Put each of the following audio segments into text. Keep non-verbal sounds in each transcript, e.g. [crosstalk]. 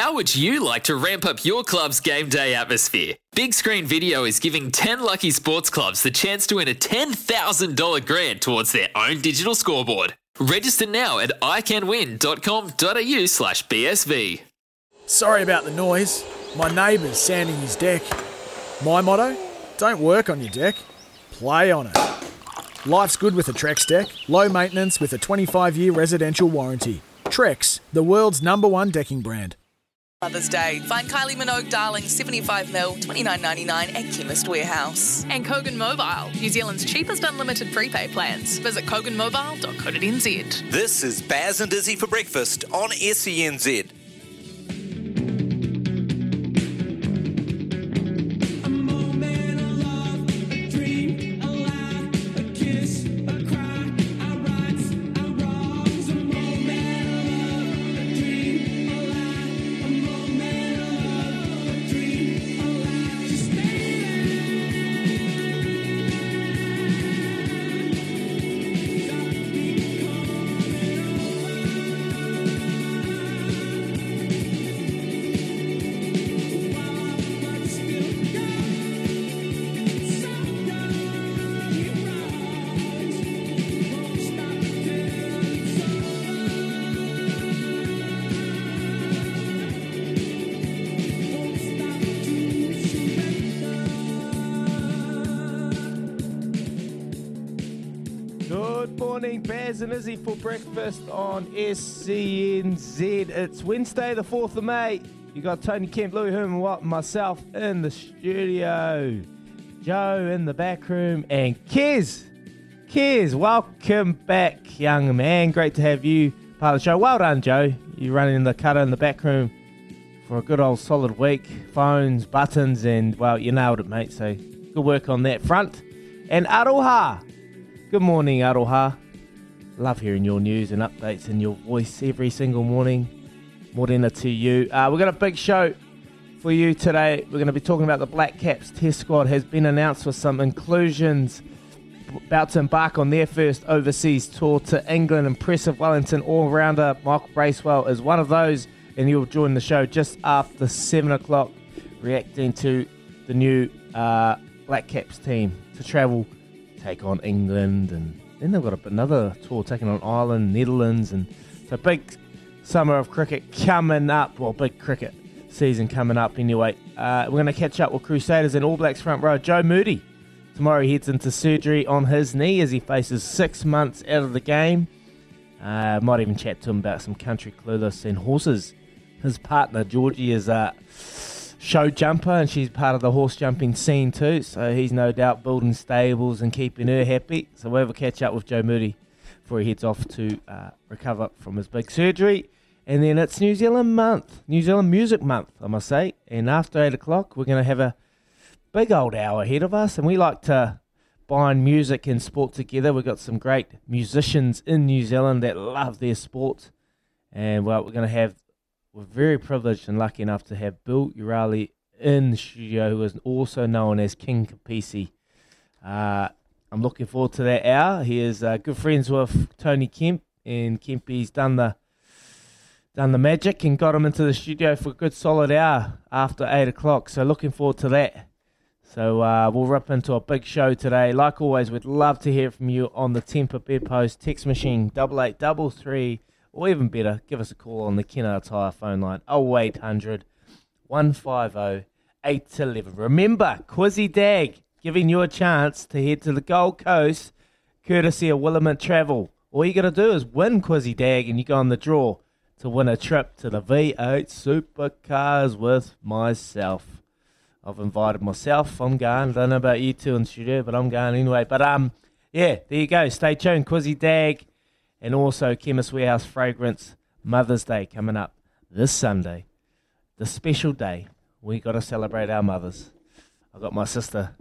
How would you like to ramp up your club's game day atmosphere? Big Screen Video is giving 10 lucky sports clubs the chance to win a $10,000 grant towards their own digital scoreboard. Register now at iCanWin.com.au slash BSV. Sorry about the noise. My neighbour's sanding his deck. My motto? Don't work on your deck, play on it. Life's good with a Trex deck. Low maintenance with a 25 year residential warranty. Trex, the world's number one decking brand. Mother's Day. Find Kylie Minogue Darling 75 mil, 29.99 at Chemist Warehouse. And Kogan Mobile, New Zealand's cheapest unlimited prepaid plans. Visit koganmobile.co.nz. This is Baz and Izzy for breakfast on SENZ. Baz and Izzy for breakfast on SENZ. It's Wednesday, the 4th of May. You got Tony Kemp, Louis Herman and myself in the studio. Joe in the back room, and Kez. Kez, welcome back, young man. Great to have you part of the show. Well done, Joe. You're running the cutter in the back room for a good old solid week. Phones, buttons, and well, you nailed it, mate. So good work on that front. And Aroha. Good morning, Aroha. Love hearing your news and updates and your voice every single morning. Morena to you. Uh, we've got a big show for you today. We're going to be talking about the Black Caps Test squad has been announced for some inclusions. About to embark on their first overseas tour to England. Impressive Wellington all-rounder Michael Bracewell is one of those, and he'll join the show just after seven o'clock, reacting to the new uh, Black Caps team to travel take on England, and then they've got another tour taking on Ireland, Netherlands, and so big summer of cricket coming up. Well, big cricket season coming up anyway. Uh, we're going to catch up with Crusaders and All Blacks front row Joe Moody. Tomorrow he heads into surgery on his knee as he faces six months out of the game. Uh, might even chat to him about some country clueless and horses. His partner Georgie is a show jumper and she's part of the horse jumping scene too. So he's no doubt building stables and keeping her happy. So we'll have a catch up with Joe Moody before he heads off to uh, recover from his big surgery. And then it's New Zealand month, New Zealand Music Month, I must say. And after eight o'clock, we're going to have a big old hour ahead of us. And we like to bind music and sport together. We've got some great musicians in New Zealand that love their sport. And well, we're going to have we're very privileged and lucky enough to have Bill Urale in the studio, who is also known as King Kapisi. Uh, I'm looking forward to that hour. He is uh, good friends with Tony Kemp, and Kempy's done the done the magic and got him into the studio for a good solid hour after eight o'clock. So looking forward to that. So uh, we'll rip into a big show today. Like always, we'd love to hear from you on the Temper Bedpost text machine double eight double three or even better, give us a call on the Kenner Tire phone line 0800 150 8 to 11. Remember, Quizzy Dag giving you a chance to head to the Gold Coast courtesy of Williment Travel. All you got to do is win Quizzy Dag and you go on the draw to win a trip to the V8 Supercars with myself. I've invited myself. I'm going. I Don't know about you two in studio, but I'm going anyway. But um, yeah, there you go. Stay tuned. Quizzy Dag and also Chemist Warehouse Fragrance Mother's Day coming up this Sunday. The special day we got to celebrate our mothers. I've got my sister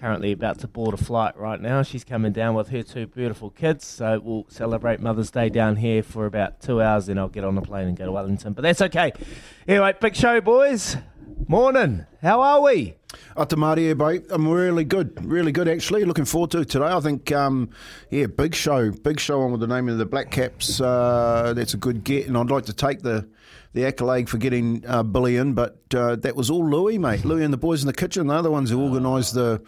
currently about to board a flight right now. She's coming down with her two beautiful kids, so we'll celebrate Mother's Day down here for about two hours, then I'll get on the plane and go to Wellington. But that's okay. Anyway, big show, boys. Morning. How are we? Atamari here, mate. I'm really good, really good actually. Looking forward to today. I think, um, yeah, big show, big show on with the name of the Black Caps. Uh, that's a good get, and I'd like to take the the accolade for getting uh, Billy in, but uh, that was all Louis, mate. Louis and the boys in the kitchen. They're the ones who organised the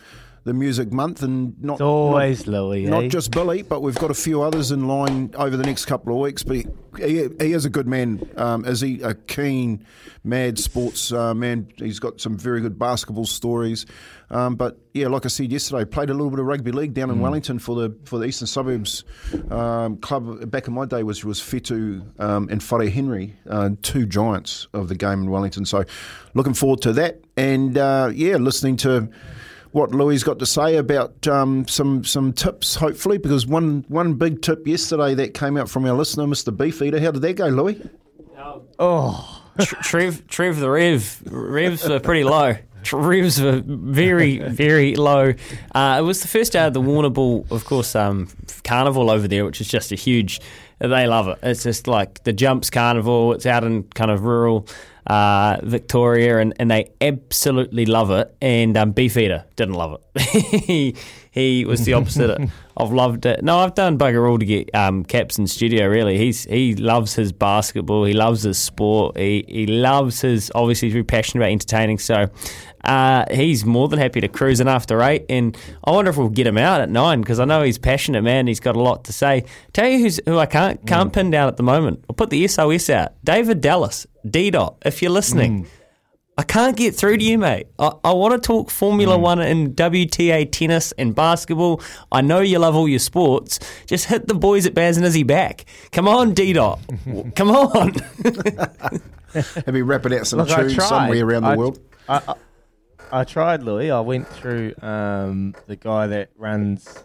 the music month, and not It's always not, Louis, not eh? just Billy, but we've got a few others in line over the next couple of weeks. But he, he, is a good man. Um, is he a keen, mad sports uh, man? He's got some very good basketball stories. Um, but yeah, like I said yesterday, played a little bit of rugby league down in Mm. Wellington for the for the Eastern Suburbs um, club. Back in my day, was was Fetu um, and Whare Henry, uh, two giants of the game in Wellington. So, looking forward to that. And uh, yeah, listening to what Louis got to say about um, some some tips, hopefully, because one one big tip yesterday that came out from our listener, Mr. Beefeater. How did that go, Louis? Oh, Trev, Trev, the Rev, Revs were pretty low. Revs were very, very low. Uh, it was the first day of the Warrnambool, of course, um, carnival over there, which is just a huge. They love it. It's just like the jumps carnival. It's out in kind of rural uh, Victoria, and, and they absolutely love it. And um, Beefeater didn't love it. [laughs] he he was the opposite [laughs] of loved it. No, I've done bugger all to get um, Caps in studio. Really, he's he loves his basketball. He loves his sport. He he loves his. Obviously, he's very passionate about entertaining. So. Uh, he's more than happy to cruise in after eight, and I wonder if we'll get him out at nine because I know he's passionate, man. He's got a lot to say. Tell you who's who I can't can't pin down at the moment. I'll put the SOS out. David Dallas, D Dot. If you're listening, I can't get through to you, mate. I, I want to talk Formula One and WTA tennis and basketball. I know you love all your sports. Just hit the boys at Baz and Izzy back. Come on, D Dot. [laughs] Come on. Maybe wrap it out some Look, tunes somewhere around the I- world. I, I, I tried, Louis. I went through um, the guy that runs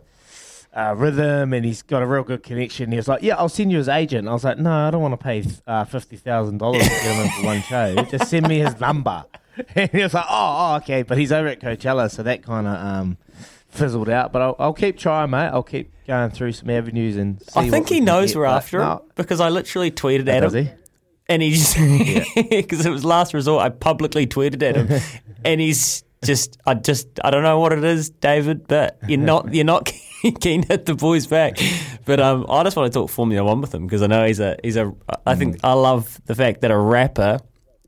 uh, Rhythm, and he's got a real good connection. He was like, "Yeah, I'll send you his agent." I was like, "No, I don't want to pay uh, fifty thousand dollars to get him in for one show. [laughs] Just send me his number." [laughs] And he was like, "Oh, oh okay," but he's over at Coachella, so that kind of um, fizzled out. But I'll, I'll keep trying, mate. I'll keep going through some avenues and. I think he knows get, we're after no. him because I literally tweeted Oh, at him. he? And he just because [laughs] it was last resort, I publicly tweeted at him, and he's just, I just, I don't know what it is, David, but you're not, you're not keen to hit the boys back. But um, I just want to talk Formula One with him because I know he's a, he's a. I think I love the fact that a rapper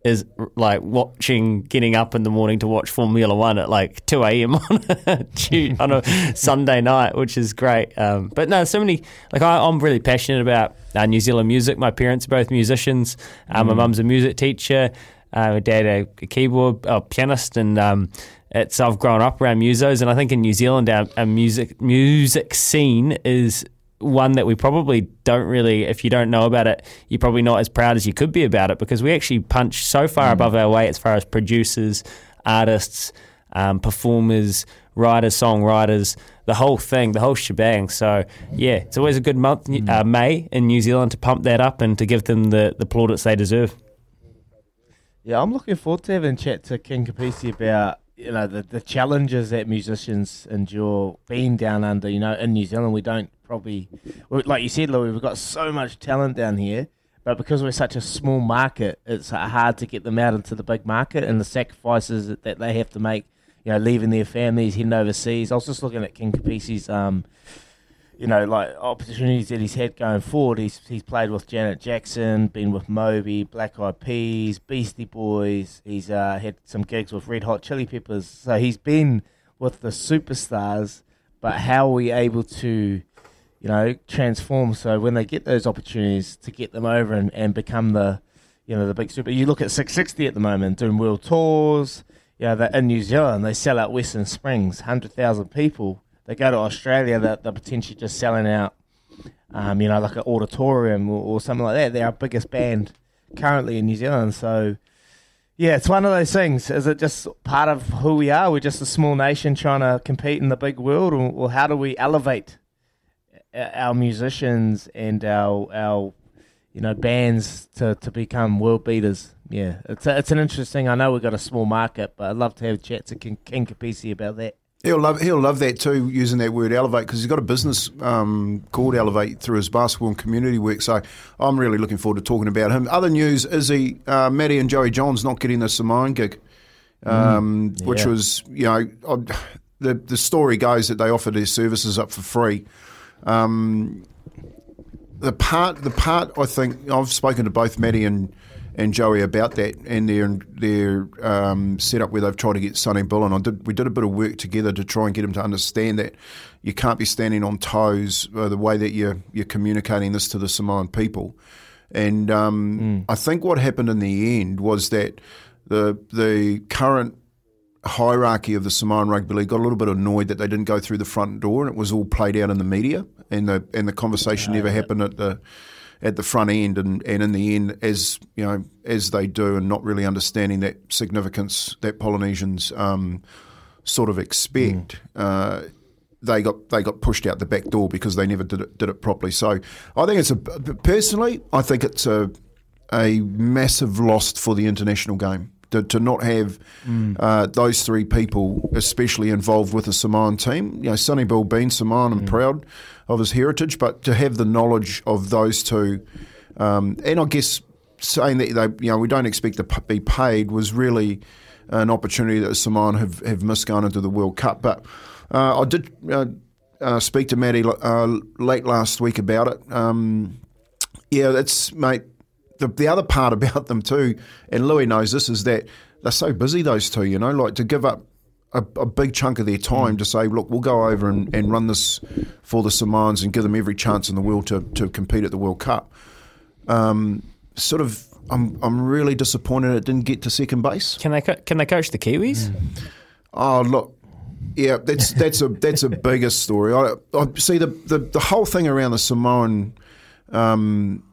is like watching, getting up in the morning to watch Formula One at like 2 a.m. [laughs] on a, on a [laughs] Sunday night, which is great. Um, but no, so many, like I, I'm really passionate about uh, New Zealand music. My parents are both musicians. Uh, My mum's a music teacher. Uh, my dad a, a keyboard a pianist, and um, it's I've grown up around musos, and I think in New Zealand our, our music music scene is one that we probably don't really, if you don't know about it, you're probably not as proud as you could be about it because we actually punch so far above our weight as far as producers, artists, um, performers, writers, songwriters, the whole thing, the whole shebang. So, yeah, it's always a good month, uh, May in New Zealand, to pump that up and to give them the, the plaudits they deserve. Yeah, I'm looking forward to having a chat to King Kapisi about you know the, the challenges that musicians endure being down under. You know, in New Zealand, we don't probably like you said, Louis. We've got so much talent down here, but because we're such a small market, it's hard to get them out into the big market and the sacrifices that, that they have to make. You know, leaving their families, heading overseas. I was just looking at King Kapisi's um, you know, like opportunities that he's had going forward. He's he's played with Janet Jackson, been with Moby, Black Eyed Peas, Beastie Boys. He's uh, had some gigs with Red Hot Chili Peppers. So he's been with the superstars. But how are we able to, you know, transform so when they get those opportunities to get them over and, and become the, you know, the big super. You look at Six60 at the moment doing world tours. you know, in New Zealand they sell out Western Springs, hundred thousand people. They go to Australia, they're, they're potentially just selling out, um, you know, like an auditorium or, or something like that. They're our biggest band currently in New Zealand. So, yeah, it's one of those things. Is it just part of who we are? We're just a small nation trying to compete in the big world, or, or how do we elevate our musicians and our our you know bands to, to become world beaters? Yeah, it's a, it's an interesting. I know we've got a small market, but I'd love to have chats with King, King Kapisi about that. He'll love he'll love that too, using that word elevate because he's got a business um, called Elevate through his basketball and community work. So I'm really looking forward to talking about him. Other news: Izzy, uh, Maddie, and Joey Johns not getting the Samoan gig, um, Mm, which was you know I- the the story goes that they offered their services up for free. Um, the part the part I think I've spoken to both Maddie and and Joey about that and their their um, setup where they've tried to get Sonny and did we did a bit of work together to try and get him to understand that you can't be standing on toes uh, the way that you're you're communicating this to the Samoan people. And um, I think what happened in the end was that the the current hierarchy of the Samoan Rugby League got a little bit annoyed that they didn't go through the front door and it was all played out in the media and the and the conversation never happened at the at the front end and, and in the end as you know as they do and not really understanding that significance that Polynesians um, sort of expect uh, they got they got pushed out the back door because they never did it did it properly. So I think it's a personally I think it's a a massive loss for the international game to, to not have uh, those three people, especially involved with the Samoan team. You know, Sonny Bill being Samoan and proud of his heritage, but to have the knowledge of those two, um, and I guess saying that they, you know, we don't expect to p- be paid was really an opportunity that Samoan have, have missed going into the World Cup. But uh, I did uh, uh, speak to Matty uh, late last week about it. Um, yeah, that's mate. The, the other part [laughs] about them too, and Louis knows this, is that they're so busy. Those two, you know, like to give up a, a big chunk of their time to say, look, we'll go over and, and run this for the Samoans and give them every chance in the world to, to compete at the World Cup. Um, sort of, I'm I'm really disappointed it didn't get to second base. Can they co- can they coach the Kiwis? Oh look, yeah, that's that's a that's a bigger story. I, I see the, the the whole thing around the Samoan. Um,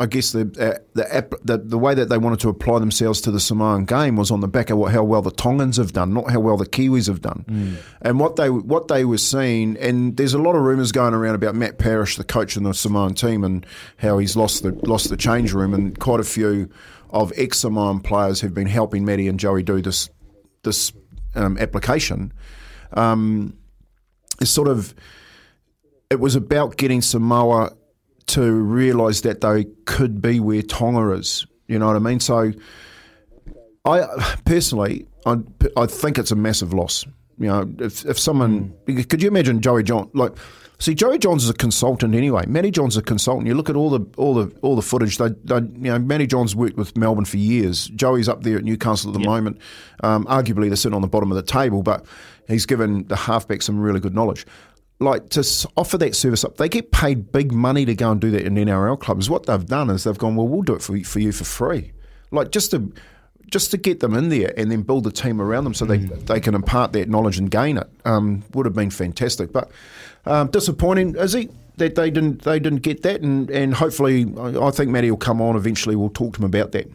I guess the uh, the, the the way that they wanted to apply themselves to the Samoan game was on the back of what, how well the Tongans have done, not how well the Kiwis have done. And what they what they were seeing, and there's a lot of rumours going around about Matt Parish, the coach in the Samoan team, and how he's lost the lost the change room, and quite a few of ex Samoan players have been helping Matty and Joey do this this um, application. Um, it's sort of it was about getting Samoa to realise that they could be where Tonga is. You know what I mean? So, I personally, I, I think it's a massive loss. You know, if if someone could you imagine Joey John like. See, Joey Johns is a consultant anyway. Matty Johns is a consultant. You look at all the all the all the footage. They, they you know, Matty Johns worked with Melbourne for years. Joey's up there at Newcastle at the moment. Um, arguably, they're sitting on the bottom of the table, but he's given the halfback some really good knowledge like to offer that service up. They get paid big money to go and do that in NRL clubs. What they've done is they've gone, well, we'll do it for you, for you for free, like just to just to get them in there and then build a team around them so they they can impart that knowledge and gain it. Um, would have been fantastic, but um, disappointing. Is he? That they didn't they didn't get that, and, and hopefully I I think Matty will come on eventually. We'll talk to him about that.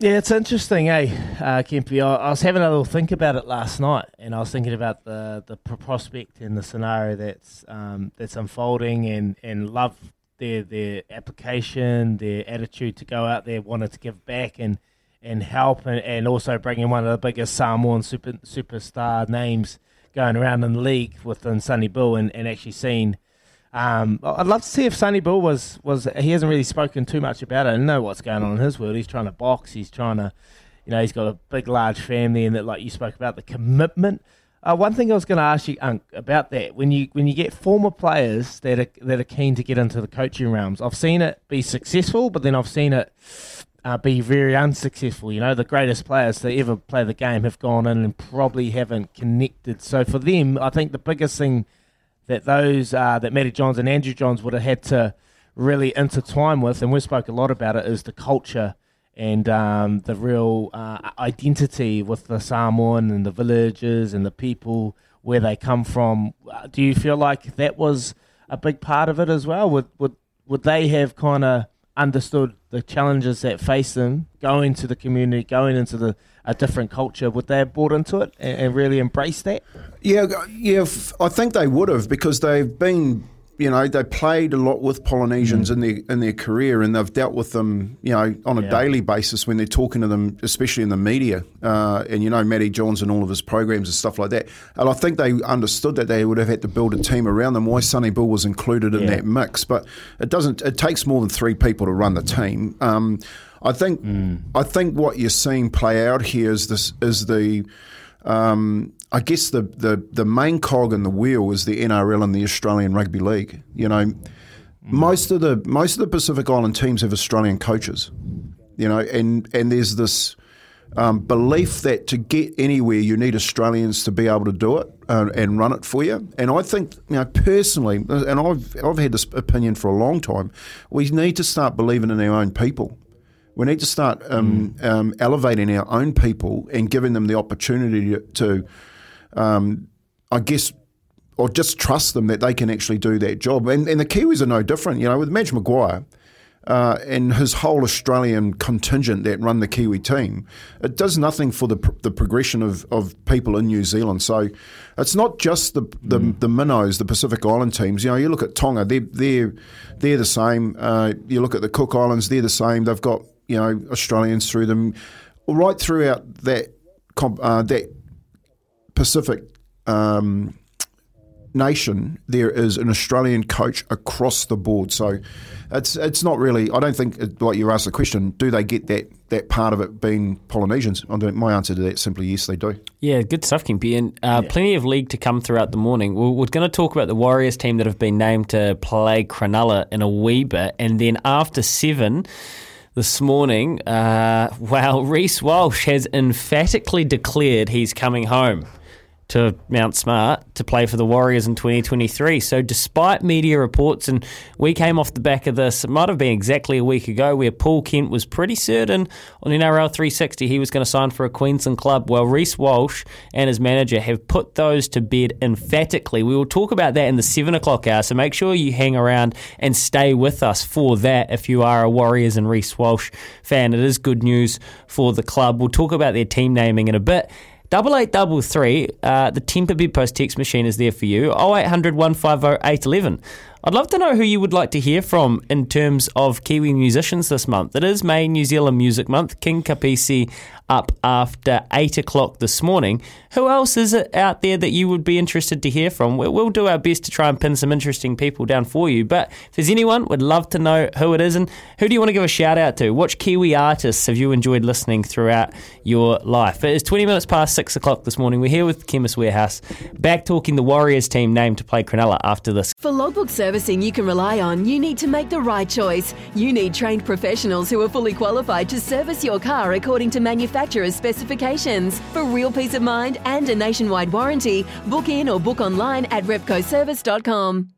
Yeah, it's interesting, eh, uh, Kempy? I, I was having a little think about it last night, and I was thinking about the the prospect and the scenario that's um, that's unfolding, and, and love their their application, their attitude to go out there, wanted to give back and and help, and, and also bringing one of the biggest Samoan super superstar names going around in the league within Sonny Bill, and, and actually seeing. Um, I'd love to see if Sonny Bill was was he hasn't really spoken too much about it. I know what's going on in his world. He's trying to box. He's trying to, you know, he's got a big, large family, and that like you spoke about the commitment. Uh, one thing I was going to ask you Unc, about that when you when you get former players that are that are keen to get into the coaching realms, I've seen it be successful, but then I've seen it uh, be very unsuccessful. You know, the greatest players that ever play the game have gone in and probably haven't connected. So for them, I think the biggest thing that those uh, that Matty Johns and Andrew Johns would have had to really intertwine with, and we spoke a lot about it, is the culture and um, the real uh, identity with the Samoan and the villages and the people where they come from. Uh, do you feel like that was a big part of it as well? Would would would they have kind of understood the challenges that face them going to the community, going into the a different culture? Would they have bought into it and, and really embraced that? Yeah, yeah, I think they would have because they've been you know, they played a lot with Polynesians mm. in their in their career, and they've dealt with them, you know, on a yeah. daily basis when they're talking to them, especially in the media. Uh, and you know, Matty Johns and all of his programs and stuff like that. And I think they understood that they would have had to build a team around them. Why Sonny Bill was included in yeah. that mix, but it doesn't. It takes more than three people to run the team. Um, I think. Mm. I think what you're seeing play out here is this is the. Um, I guess the, the, the main cog in the wheel is the NRL and the Australian Rugby League. You know, mm. most of the most of the Pacific Island teams have Australian coaches. You know, and and there's this um, belief that to get anywhere you need Australians to be able to do it uh, and run it for you. And I think, you know, personally, and I've I've had this opinion for a long time, we need to start believing in our own people. We need to start um, mm. um, elevating our own people and giving them the opportunity to, to um, I guess, or just trust them that they can actually do that job. And, and the Kiwis are no different. You know, with Madge Maguire uh, and his whole Australian contingent that run the Kiwi team, it does nothing for the, the progression of, of people in New Zealand. So it's not just the the, mm. the minnows, the Pacific Island teams. You know, you look at Tonga, they're they're they're the same. Uh, you look at the Cook Islands, they're the same. They've got you know Australians through them, right throughout that uh, that Pacific um, nation, there is an Australian coach across the board. So it's it's not really. I don't think, like you asked the question, do they get that that part of it being Polynesians? My answer to that is simply yes, they do. Yeah, good stuff, Kempy. And uh, yeah. plenty of league to come throughout the morning. We're, we're going to talk about the Warriors team that have been named to play Cronulla in a wee bit, and then after seven this morning, uh, [laughs] well, Reece Walsh has emphatically declared he's coming home to Mount Smart to play for the Warriors in 2023. So, despite media reports, and we came off the back of this, it might have been exactly a week ago, where Paul Kent was pretty certain on NRL 360 he was going to sign for a Queensland club. Well, Reece Walsh and his manager have put those to bed emphatically. We will talk about that in the 7 o'clock hour, so make sure you hang around and stay with us for that if you are a Warriors and Reece Walsh fan. It is good news for the club. We'll talk about their team naming in a bit. Double eight double three. Uh, the Temper Post text machine is there for you. 0800 150 811. I'd love to know who you would like to hear from in terms of Kiwi musicians this month. It is May New Zealand Music Month. King Kapisi up after 8 o'clock this morning. Who else is it out there that you would be interested to hear from? We'll do our best to try and pin some interesting people down for you. But if there's anyone, we'd love to know who it is. And who do you want to give a shout out to? Which Kiwi artists have you enjoyed listening throughout your life? It is 20 minutes past 6 o'clock this morning. We're here with Chemist Warehouse, back talking the Warriors team named to play Cronulla after this. For logbook servicing you can rely on, you need to make the right choice. You need trained professionals who are fully qualified to service your car according to manufacturer manufacturer's specifications. For real peace of mind and a nationwide warranty, book in or book online at repcoservice.com.